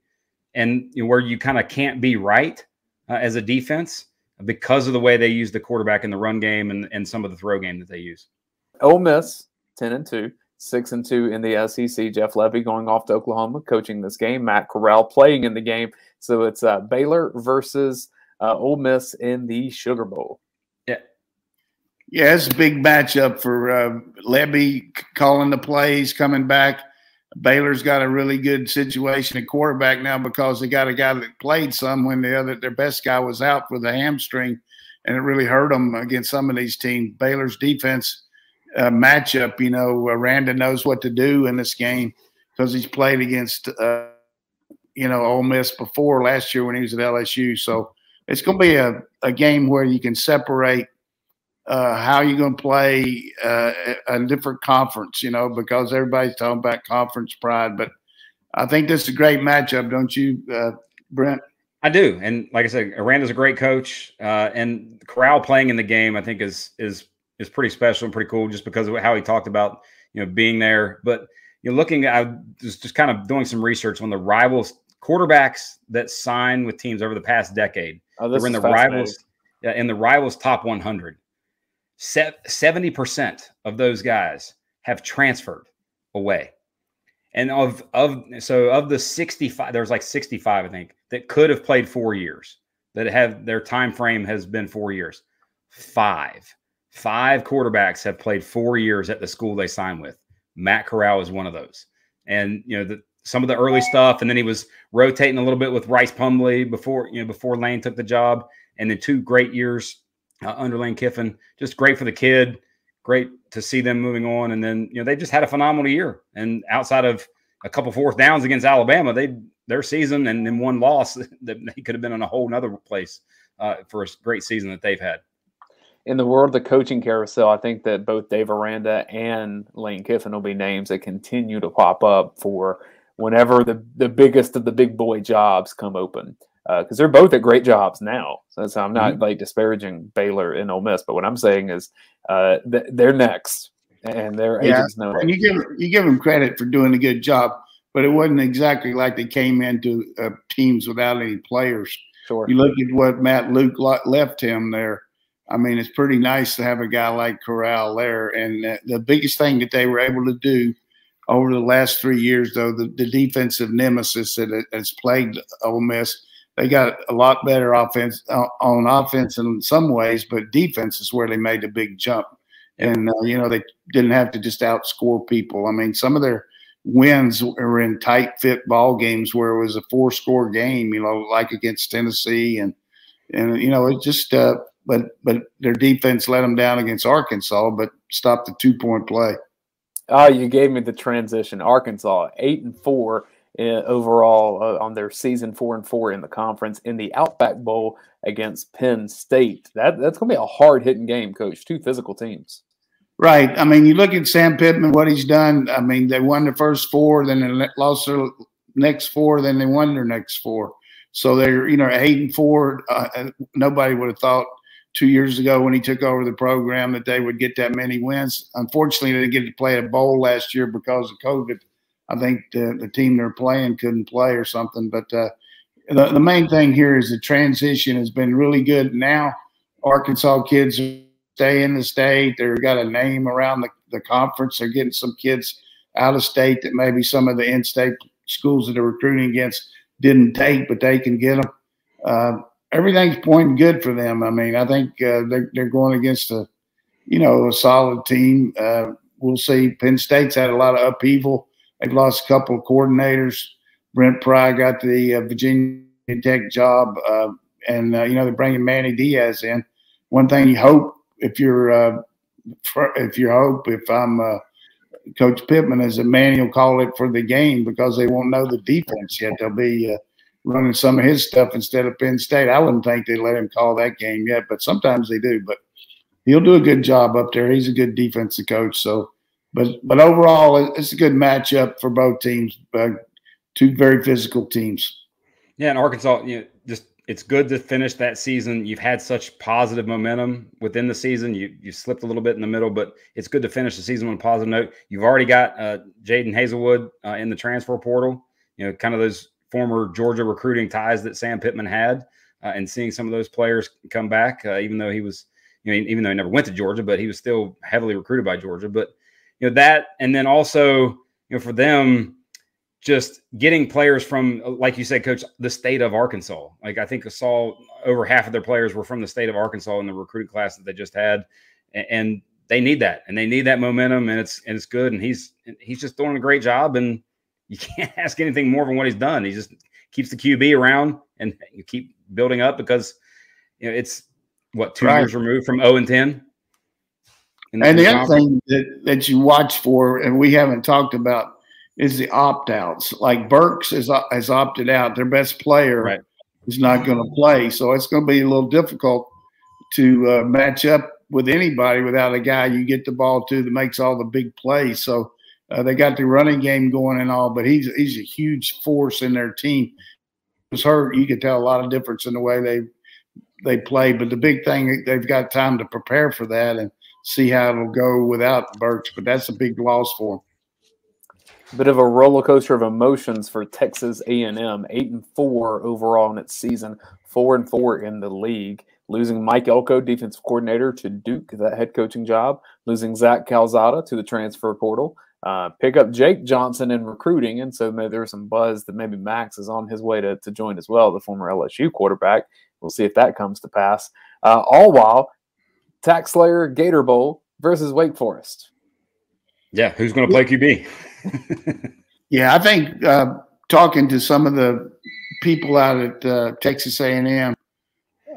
and where you kind of can't be right uh, as a defense because of the way they use the quarterback in the run game and, and some of the throw game that they use. Ole Miss ten and two six and two in the SEC. Jeff Lebby going off to Oklahoma, coaching this game. Matt Corral playing in the game. So it's uh, Baylor versus uh, Ole Miss in the Sugar Bowl. Yeah, it's a big matchup for uh, calling the plays, coming back. Baylor's got a really good situation at quarterback now because they got a guy that played some when the other their best guy was out with a hamstring, and it really hurt them against some of these teams. Baylor's defense uh, matchup. You know, Randa knows what to do in this game because he's played against, uh, you know, Ole Miss before last year when he was at LSU. So it's going to be a, a game where you can separate uh, how you're going to play uh, a different conference, you know, because everybody's talking about conference pride. But I think this is a great matchup, don't you, uh, Brent? I do, and like I said, Aranda's a great coach, uh, and Corral playing in the game, I think is is is pretty special and pretty cool just because of how he talked about you know being there. But you're looking I was just kind of doing some research on the rivals quarterbacks that sign with teams over the past decade. Oh, this in the rivals in the rivals top 100. 70% of those guys have transferred away. And of of so of the 65 there's like 65 I think that could have played 4 years that have their time frame has been 4 years. 5 Five quarterbacks have played four years at the school they signed with. Matt Corral is one of those. And you know, the, some of the early stuff, and then he was rotating a little bit with Rhys Plumlee before you know before Lane took the job, and then two great years uh, under Lane Kiffin. Just great for the kid. Great to see them moving on, and then you know they just had a phenomenal year. And outside of a couple fourth downs against Alabama, they their season and then one loss that they could have been in a whole other place uh, for a great season that they've had in the world of the coaching carousel, I think that both Dave Aranda and Lane Kiffin will be names that continue to pop up for whenever the, the biggest of the big boy jobs come open. Because uh, they're both at great jobs now. So, so I'm not mm-hmm. like disparaging Baylor and Ole Miss, but what I'm saying is uh, th- they're next, and their yeah. agents know. And you give you give them credit for doing a good job, but it wasn't exactly like they came into uh, teams without any players. Sure. You look at what Matt Luke left him there I mean, it's pretty nice to have a guy like Corral there. And uh, the biggest thing that they were able to do over the last three years, though, the, the defensive nemesis that has plagued Ole Miss, they got a lot better offense uh, on offense in some ways, but defense is where they made the big jump. And uh, you know they didn't have to just outscore people. I mean, some of their wins were in tight fit ball games where it was a four score game. You know, like against Tennessee, and and you know it just. Uh, but but their defense let them down against Arkansas, but stopped the two point play. Oh, you gave me the transition. Arkansas eight and four overall uh, on their season four and four in the conference in the Outback Bowl against Penn State. That that's going to be a hard hitting game, Coach. Two physical teams. Right. I mean, you look at Sam Pittman, what he's done. I mean, they won the first four, then they lost their next four, then they won their next four. So they're you know eight and four. Uh, nobody would have thought two years ago when he took over the program that they would get that many wins. Unfortunately, they didn't get to play a bowl last year because of COVID. I think the, the team they're playing couldn't play or something. But uh, the, the main thing here is the transition has been really good. Now, Arkansas kids stay in the state. They've got a name around the, the conference. They're getting some kids out of state that maybe some of the in state schools that they're recruiting against didn't take, but they can get them. Uh, everything's pointing good for them. I mean, I think uh, they're, they're going against a, you know, a solid team. Uh, we'll see. Penn State's had a lot of upheaval They've lost a couple of coordinators. Brent Pry got the uh, Virginia Tech job, uh, and uh, you know they're bringing Manny Diaz in. One thing you hope if you're uh, if you hope if I'm uh, Coach Pittman is that Manny will call it for the game because they won't know the defense yet. They'll be running some of his stuff instead of Penn State. I wouldn't think they let him call that game yet, but sometimes they do. But he'll do a good job up there. He's a good defensive coach, so but but overall, it's a good matchup for both teams. Uh, two very physical teams. Yeah, and Arkansas, you know, just it's good to finish that season. You've had such positive momentum within the season. You you slipped a little bit in the middle, but it's good to finish the season on a positive note. You've already got uh, Jadon Haselwood uh, in the transfer portal. You know, kind of those former Georgia recruiting ties that Sam Pittman had, uh, and seeing some of those players come back, uh, even though he was, you know, even though he never went to Georgia, but he was still heavily recruited by Georgia. But you know that, and then also you know for them just getting players from, like you said, coach, the state of Arkansas. Like I think I saw over half of their players were from the state of Arkansas in the recruiting class that they just had, and they need that, and they need that momentum, and it's and it's good, and he's he's just doing a great job, and you can't ask anything more than what he's done. He just keeps the QB around, and you keep building up because you know it's what two right. years removed from zero oh and ten. And the other thing that, that you watch for, and we haven't talked about, is the opt outs. Like Burks has, has opted out. Their best player right. is not going to play. So it's going to be a little difficult to uh, match up with anybody without a guy you get the ball to that makes all the big plays. So uh, they got the running game going and all, but he's he's a huge force in their team. He was hurt. You could tell a lot of difference in the way they they play. But the big thing they've got time to prepare for that and see how it'll go without Burks, but that's a big loss for him. Bit of a roller coaster of emotions for Texas A&M. Eight and four overall in its season, four and four in the league. Losing Mike Elko, defensive coordinator, to Duke, that head coaching job. Losing Zach Calzada to the transfer portal. Uh, pick up Jake Johnson in recruiting, and so maybe there's some buzz that maybe Max is on his way to, to join as well, the former LSU quarterback. We'll see if that comes to pass. Uh, all while TaxSlayer Gator Bowl versus Wake Forest. Yeah, who's going to play QB? yeah, I think uh, talking to some of the people out at uh, Texas A&M,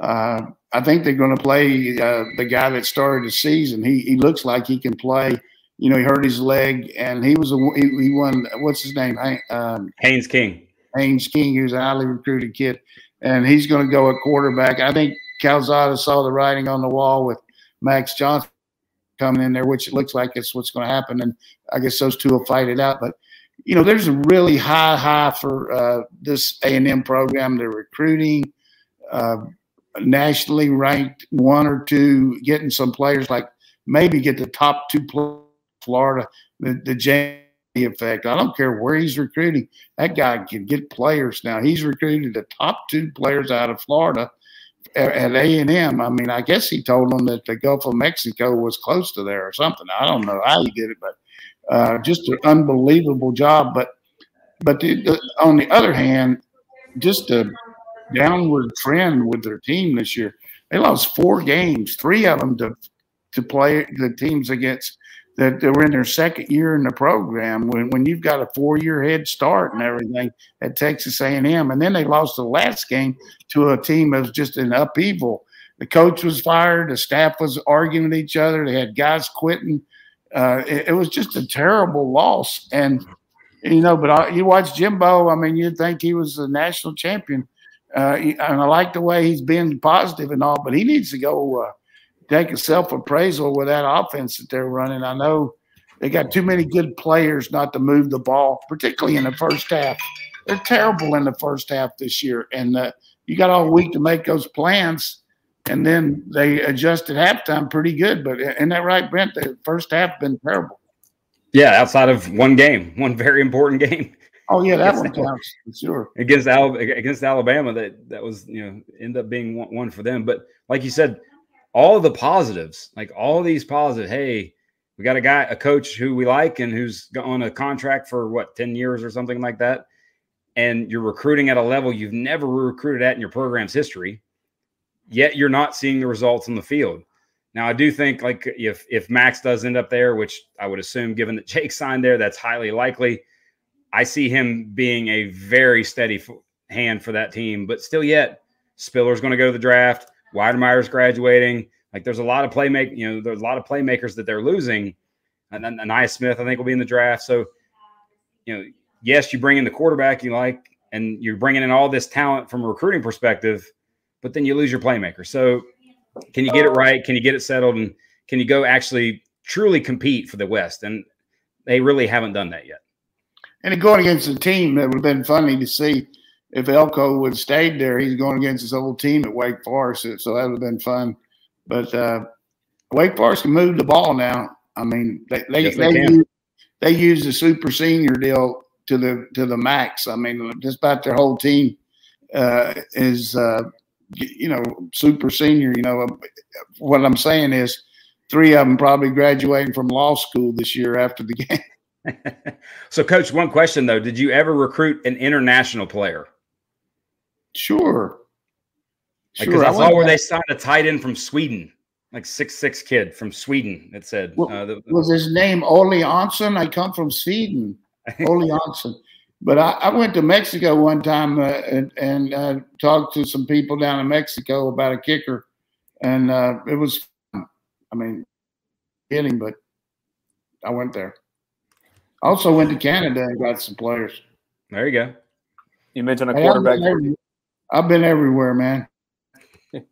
uh, I think they're going to play uh, the guy that started the season. He he looks like he can play. You know, he hurt his leg, and he was a he, he won. What's his name? Um, Haynes King. Haynes King, who's a highly recruited kid, and he's going to go at quarterback. I think Calzada saw the writing on the wall with Max Johnson coming in there, which it looks like it's what's going to happen. And I guess those two will fight it out. But you know, there's a really high high for uh, this A and M program. They're recruiting uh, nationally ranked one or two, getting some players like maybe get the top two players. Florida, the, the Jamie effect. I don't care where he's recruiting. That guy can get players now. He's recruited the top two players out of Florida at A and M. I mean, I guess he told them that the Gulf of Mexico was close to there or something. I don't know how he did it, but uh, just an unbelievable job. But but the, the, on the other hand, just a downward trend with their team this year. They lost four games, three of them to to play the teams against that they were in their second year in the program. When when you've got a four year head start and everything at Texas A and M, and then they lost the last game to a team that was just an upheaval. The coach was fired. The staff was arguing with each other. They had guys quitting. Uh, it, it, was just a terrible loss. And you know, but I, you watch Jimbo. I mean, you'd think he was a national champion. Uh, and I like the way he's been positive and all, but he needs to go uh, take a self appraisal with that offense that they're running. I know they got too many good players not to move the ball, particularly in the first half. They're terrible in the first half this year, and uh, you got all week to make those plans. And then they adjust at halftime pretty good. But isn't that right, Brent? The first half been terrible. Yeah, outside of one game, one very important game. Oh yeah, that one counts for sure. Against Al- against Alabama, that that was you know end up being one, one for them. But like you said, all the positives, like all these positive. Hey, we got a guy, a coach who we like, and who's on a contract for what ten years or something like that. And you're recruiting at a level you've never recruited at in your program's history. Yet you're not seeing the results on the field. Now, I do think like if if Max does end up there, which I would assume, given that Jake signed there, that's highly likely. I see him being a very steady hand for that team. But still, yet Spiller's going to go to the draft. Wydermyer's graduating. Like there's a lot of playmake, you know, there's a lot of playmakers that they're losing. And then Ainias Smith, I think, will be in the draft. So, you know, yes, you bring in the quarterback you like, and you're bringing in all this talent from a recruiting perspective, but then you lose your playmaker. So can you get it right? Can you get it settled? And can you go actually truly compete for the West? And they really haven't done that yet. And going against a team that would have been funny to see if Elko would have stayed there. He's going against his old team at Wake Forest, so that would have been fun. But uh, Wake Forest can move the ball now. I mean, they they yes, they, they, use, they use the super senior deal to the to the max. I mean, just about their whole team uh, is uh, you know, super senior. You know, what I'm saying is three of them probably graduating from law school this year after the game. so, coach, one question though: Did you ever recruit an international player? Sure. Because like, I, I saw where they signed a tight end from Sweden, like six six kid from Sweden. It said well, uh, the, the, was his name Ole Onsen. I come from Sweden. Ole Onsen. But I, I, went to Mexico one time uh, and, and uh, talked to some people down in Mexico about a kicker, and uh, it was, fun. I mean, hitting, but I went there. Also went to Canada and got some players. There you go. You mentioned a quarterback. Hey, I've, been everywhere, man.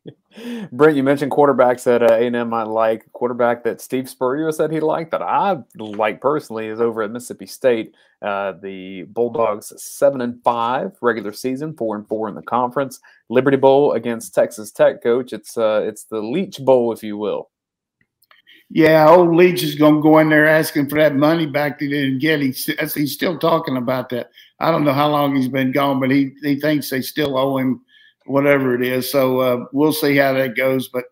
Brent, you mentioned quarterbacks that uh, A&M might like. Quarterback that Steve Spurrier said he liked that I like personally is over at Mississippi State. Uh, the Bulldogs seven and five regular season, four and four in the conference. Liberty Bowl against Texas Tech. Coach, it's uh, it's the Leach Bowl, if you will. Yeah, old Leach is going to go in there asking for that money back that he didn't get. He's, he's still talking about that. I don't know how long he's been gone, but he, he thinks they still owe him whatever it is. So uh, we'll see how that goes. But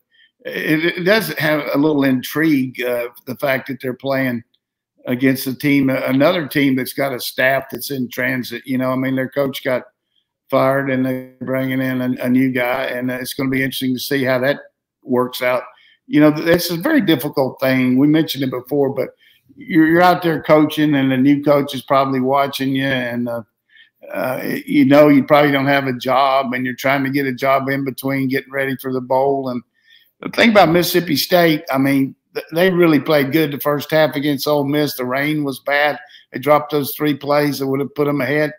it, it does have a little intrigue, uh, the fact that they're playing against a team, another team that's got a staff that's in transit. You know, I mean, their coach got fired and they're bringing in a, a new guy, and it's going to be interesting to see how that works out. You know, it's a very difficult thing. We mentioned it before, but you're, you're out there coaching, and the new coach is probably watching you, and uh, uh, you know you probably don't have a job and you're trying to get a job in between getting ready for the bowl. And the thing about Mississippi State, I mean, they really played good the first half against Ole Miss. The rain was bad. They dropped those three plays that would have put them ahead.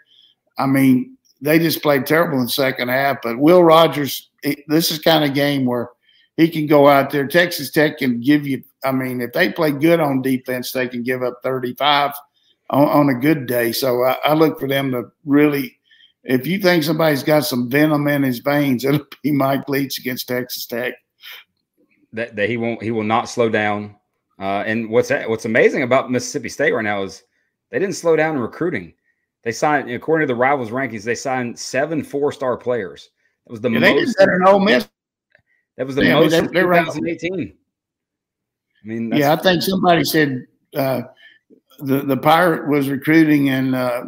I mean, they just played terrible in the second half. But Will Rogers, this is kind of game where he can go out there. Texas Tech can give you. I mean, if they play good on defense, they can give up 35 on, on a good day. So I, I, look for them to really. If you think somebody's got some venom in his veins, it'll be Mike Leach against Texas Tech. That, that he won't he will not slow down. Uh, and what's what's amazing about Mississippi State right now is they didn't slow down in recruiting. They signed, according to the rivals rankings, they signed seven four star players. That was the yeah, most. They did Ole Miss. That was the yeah, most they, 2018. I mean, yeah, I think somebody said uh, the the pirate was recruiting and uh,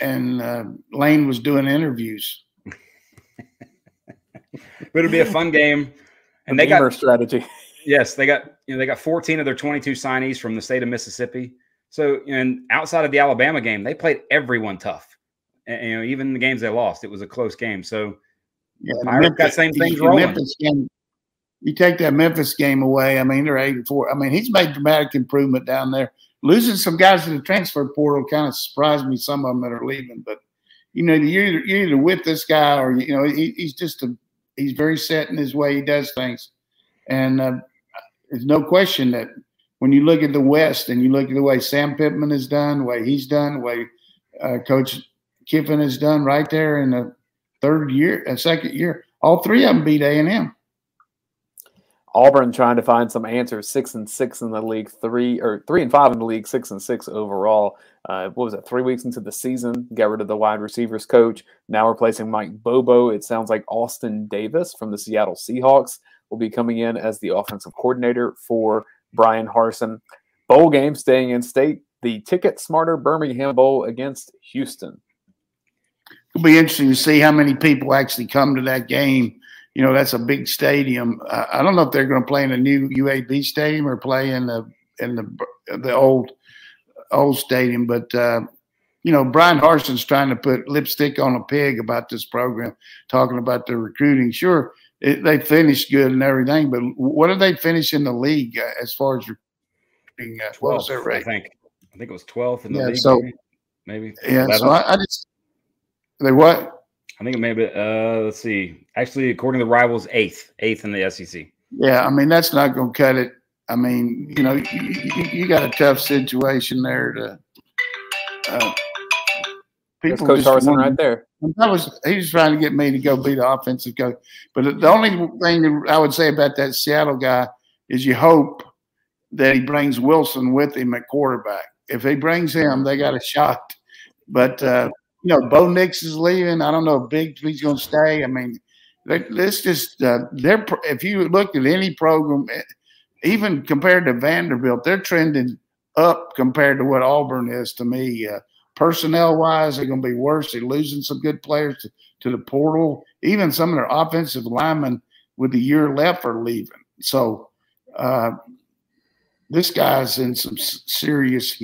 and uh, Lane was doing interviews. but it'll be a fun game. And the they got strategy. Yes, they got you know they got 14 of their 22 signees from the state of Mississippi. So and outside of the Alabama game, they played everyone tough. And, you know, even the games they lost, it was a close game. So yeah, Pirates got same things rolling. Memphis game, you take that Memphis game away. I mean, they're eight and four. I mean, he's made dramatic improvement down there. Losing some guys to the transfer portal kind of surprised me. Some of them that are leaving, but you know, you're either, you're either with this guy or you know he, he's just a he's very set in his way he does things, and uh, there's no question that when you look at the West and you look at the way Sam Pittman has done, the way he's done, the way uh, Coach Kiffin has done, right there in the third year, a second year, all three of them beat A and M. Auburn trying to find some answers. Six and six in the league, three or three and five in the league, six and six overall. Uh, what was it? Three weeks into the season, got rid of the wide receivers coach. Now replacing Mike Bobo. It sounds like Austin Davis from the Seattle Seahawks will be coming in as the offensive coordinator for Bryan Harsin. Bowl game staying in state. The Ticket Smarter Birmingham Bowl against Houston. It'll be interesting to see how many people actually come to that game you know that's a big stadium. Uh, I don't know if they're going to play in a new UAB stadium or play in the in the the old old stadium, but uh, you know Bryan Harsin's trying to put lipstick on a pig about this program, talking about the recruiting. Sure, it, they finished good and everything, but what did they finish in the league uh, as far as recruiting? Uh, 12th, I think. I think it was 12th in the yeah, league. So, maybe. Yeah. So I, I just they what? I think it may be. Uh, let's see. Actually, according to the rivals, eighth, eighth in the SEC. Yeah, I mean that's not going to cut it. I mean, you know, you, you, you, got a tough situation there to. Uh, people Coach Harsin right there. That was he was trying to get me to go be the offensive coach. But the only thing I would say about that Seattle guy is you hope that he brings Wilson with him at quarterback. If he brings him, they got a shot. But uh, you know, Bo Nix is leaving. I don't know if Bigsby's going to stay. I mean, let, us just uh, they're if you look at any program, eh, even compared to Vanderbilt, they're trending up compared to what Auburn is to me. Uh, personnel wise, they're going to be worse. They're losing some good players to, to the portal. Even some of their offensive linemen with the year left are leaving. So uh, this guy's in some serious.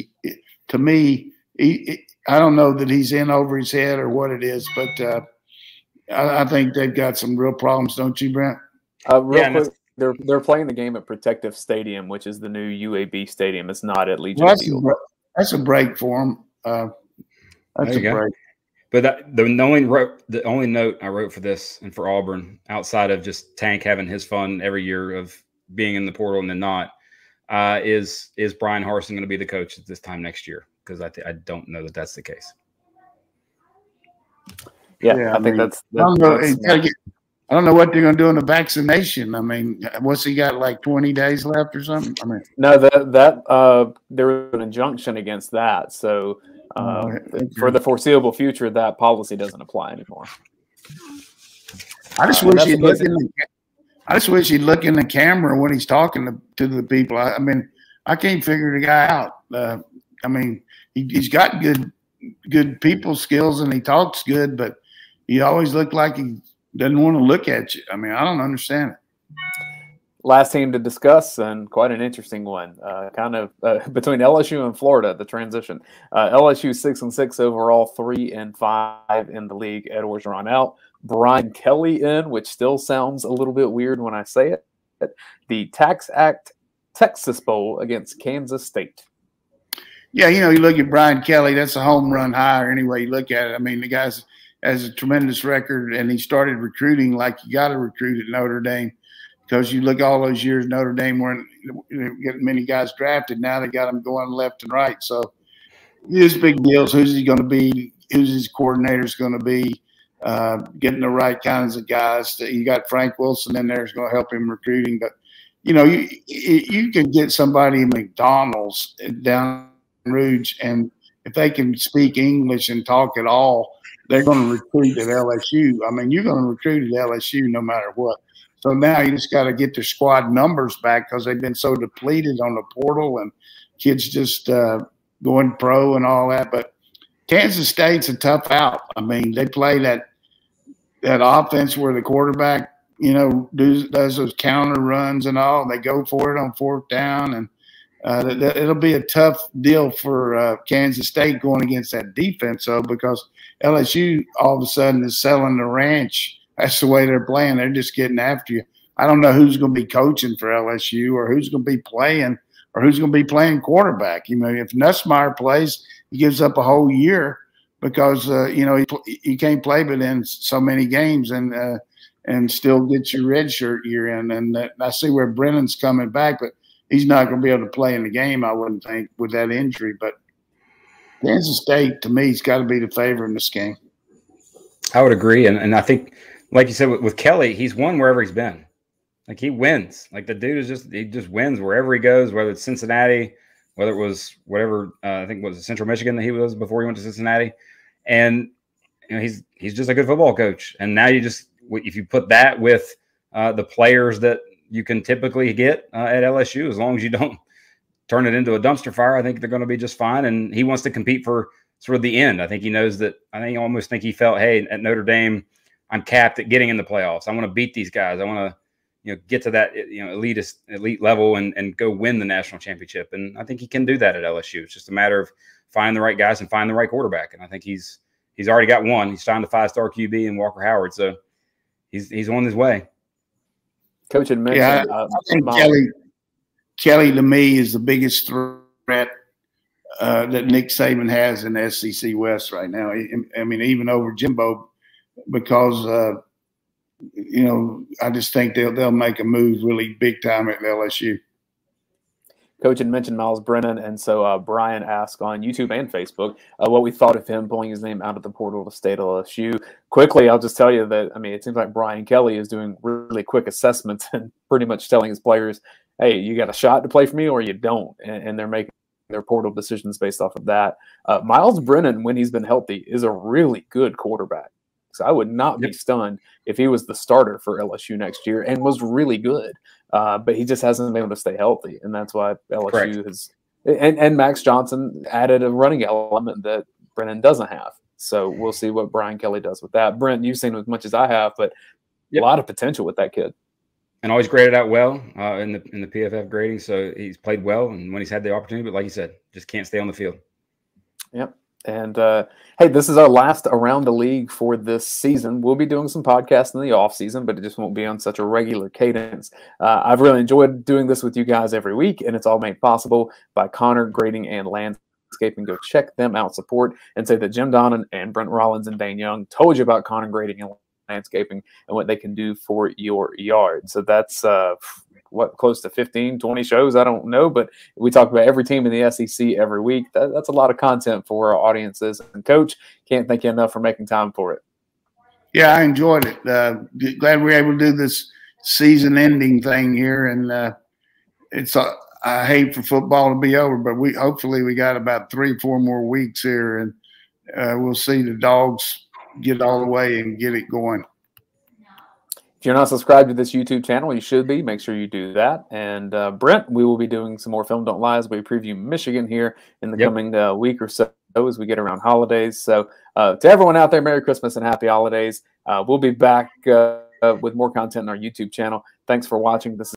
To me, I don't know that he's in over his head or what it is, but uh, I, I, think they've got some real problems, don't you, Brent? Uh, real yeah, quick, they're they're playing the game at Protective Stadium, which is the new UAB stadium. It's not at Legion well, that's Field. A, that's a break for them. Uh, that's a go. break. But that, the only wrote, the only note I wrote for this and for Auburn, outside of just Tank having his fun every year of being in the portal and then not, uh, is is Bryan Harsin going to be the coach at this time next year? Because I th- I don't know that that's the case. Yeah, yeah I, I, think that's. that's I, don't know, that's, I don't know what they're going to do in the vaccination. I mean, what's he got like twenty days left or something? I mean, no, that that uh, there was an injunction against that, so uh, oh, for the foreseeable future, that policy doesn't apply anymore. I just uh, wish he'd look in the. I just wish he'd look in the camera when he's talking to, to the people. I, I mean, I can't figure the guy out. Uh, I mean, he, has got good good people skills and he talks good, but he always looked like he doesn't want to look at you. I mean, I don't understand it. Last team to discuss, and quite an interesting one, uh, kind of uh, between LSU and Florida. The transition. Uh, LSU six and six overall, three and five in the league. Ed Orgeron out. Brian Kelly in, which still sounds a little bit weird when I say it. The Tax Act Texas Bowl against Kansas State. Yeah, you know, you look at Brian Kelly, that's a home run hire anyway you look at it. I mean, the guy's has a tremendous record and he started recruiting like you got to recruit at Notre Dame because you look all those years Notre Dame weren't getting many guys drafted. Now they got them going left and right. So his big deals. Who's he going to be? Who's his coordinator's going to be? Uh, getting the right kinds of guys. You got Frank Wilson in there is going to help him recruiting, but you know you you can get somebody in McDonald's down Rouge, and if they can speak English and talk at all, they're going to recruit at LSU. I mean, you're going to recruit at LSU no matter what. So now you just got to get their squad numbers back because they've been so depleted on the portal and kids just uh, going pro and all that. But Kansas State's a tough out. I mean, they play that that offense where the quarterback you know, does, does those counter runs and all. They go for it on fourth down, and uh, it'll be a tough deal for uh, Kansas State going against that defense, though, because LSU all of a sudden is selling the ranch. That's the way they're playing. They're just getting after you. I don't know who's going to be coaching for LSU or who's going to be playing or who's going to be playing quarterback. You know, if Nussmeier plays, he gives up a whole year because uh, you know he, he can't play but in so many games and uh, and still get your red shirt year in. And uh, I see where Brennan's coming back, but he's not going to be able to play in the game. I wouldn't think with that injury. But Kansas State to me has got to be the favorite in this game. I would agree, and and I think, like you said with, with Kelly, he's won wherever he's been. Like he wins. Like the dude is just he just wins wherever he goes, whether it's Cincinnati, whether it was whatever uh, I think was Central Michigan that he was before he went to Cincinnati, and you know he's he's just a good football coach. And now you just if you put that with uh, the players that you can typically get uh, at LSU, as long as you don't turn it into a dumpster fire, I think they're going to be just fine. And he wants to compete for sort of the end. I think he knows that. I think almost think he felt, hey, at Notre Dame, I'm capped at getting in the playoffs. I want to beat these guys. I want to you know get to that you know elitist elite level and and go win the national championship. And I think he can do that at LSU. It's just a matter of finding the right guys and finding the right quarterback. And I think he's he's already got one. He's signed a five star QB and Walker Howard. So he's he's on his way. Coach had mentioned. Yeah, uh, I think Kelly, Kelly to me is the biggest threat uh, that Nick Saban has in the SEC West right now. I mean, even over Jimbo, because uh, you know I just think they'll they'll make a move really big time at LSU. Coach had mentioned Myles Brennan, and so uh, Brian asked on YouTube and Facebook uh, what we thought of him pulling his name out of the portal to state LSU. Quickly, I'll just tell you that I mean it seems like Brian Kelly is doing really quick assessments and pretty much telling his players, "Hey, you got a shot to play for me, or you don't," and, and they're making their portal decisions based off of that. Uh, Myles Brennan, when he's been healthy, is a really good quarterback. So I would not be stunned if he was the starter for LSU next year and was really good. Uh, but he just hasn't been able to stay healthy, and that's why LSU Correct. has. And, and Max Johnson added a running element that Brennan doesn't have. So we'll see what Brian Kelly does with that. Brent, you've seen as much as I have, but yep. a lot of potential with that kid. And always graded out well uh, in the in the PFF grading. So he's played well, and when he's had the opportunity, but like you said, just can't stay on the field. Yep. And uh, hey, this is our last around the league for this season. We'll be doing some podcasts in the off season, but it just won't be on such a regular cadence. Uh, I've really enjoyed doing this with you guys every week, and it's all made possible by Conner Grading and Landscaping. Go check them out, support, and say that Jim Donnan and Brent Rollins and Dayne Young told you about Conner Grading and Landscaping and what they can do for your yard. So that's uh, what close to 15 20 shows? I don't know but we talk about every team in the sec every week. That, that's a lot of content for our audiences. And coach can't thank you enough for making time for it. Yeah i enjoyed it. Uh, glad we were able to do this season ending thing here and uh, it's uh, i hate for football to be over but we hopefully we got about three four more weeks here and uh, we'll see the dogs get all the way and get it going you're not subscribed to this YouTube channel, you should be. Make sure you do that. And uh, Brent, we will be doing some more Film Don't Lie as we preview Michigan here in the yep. coming uh, week or so as we get around holidays. So, uh, to everyone out there, Merry Christmas and Happy Holidays. Uh, we'll be back uh, with more content on our YouTube channel. Thanks for watching. This is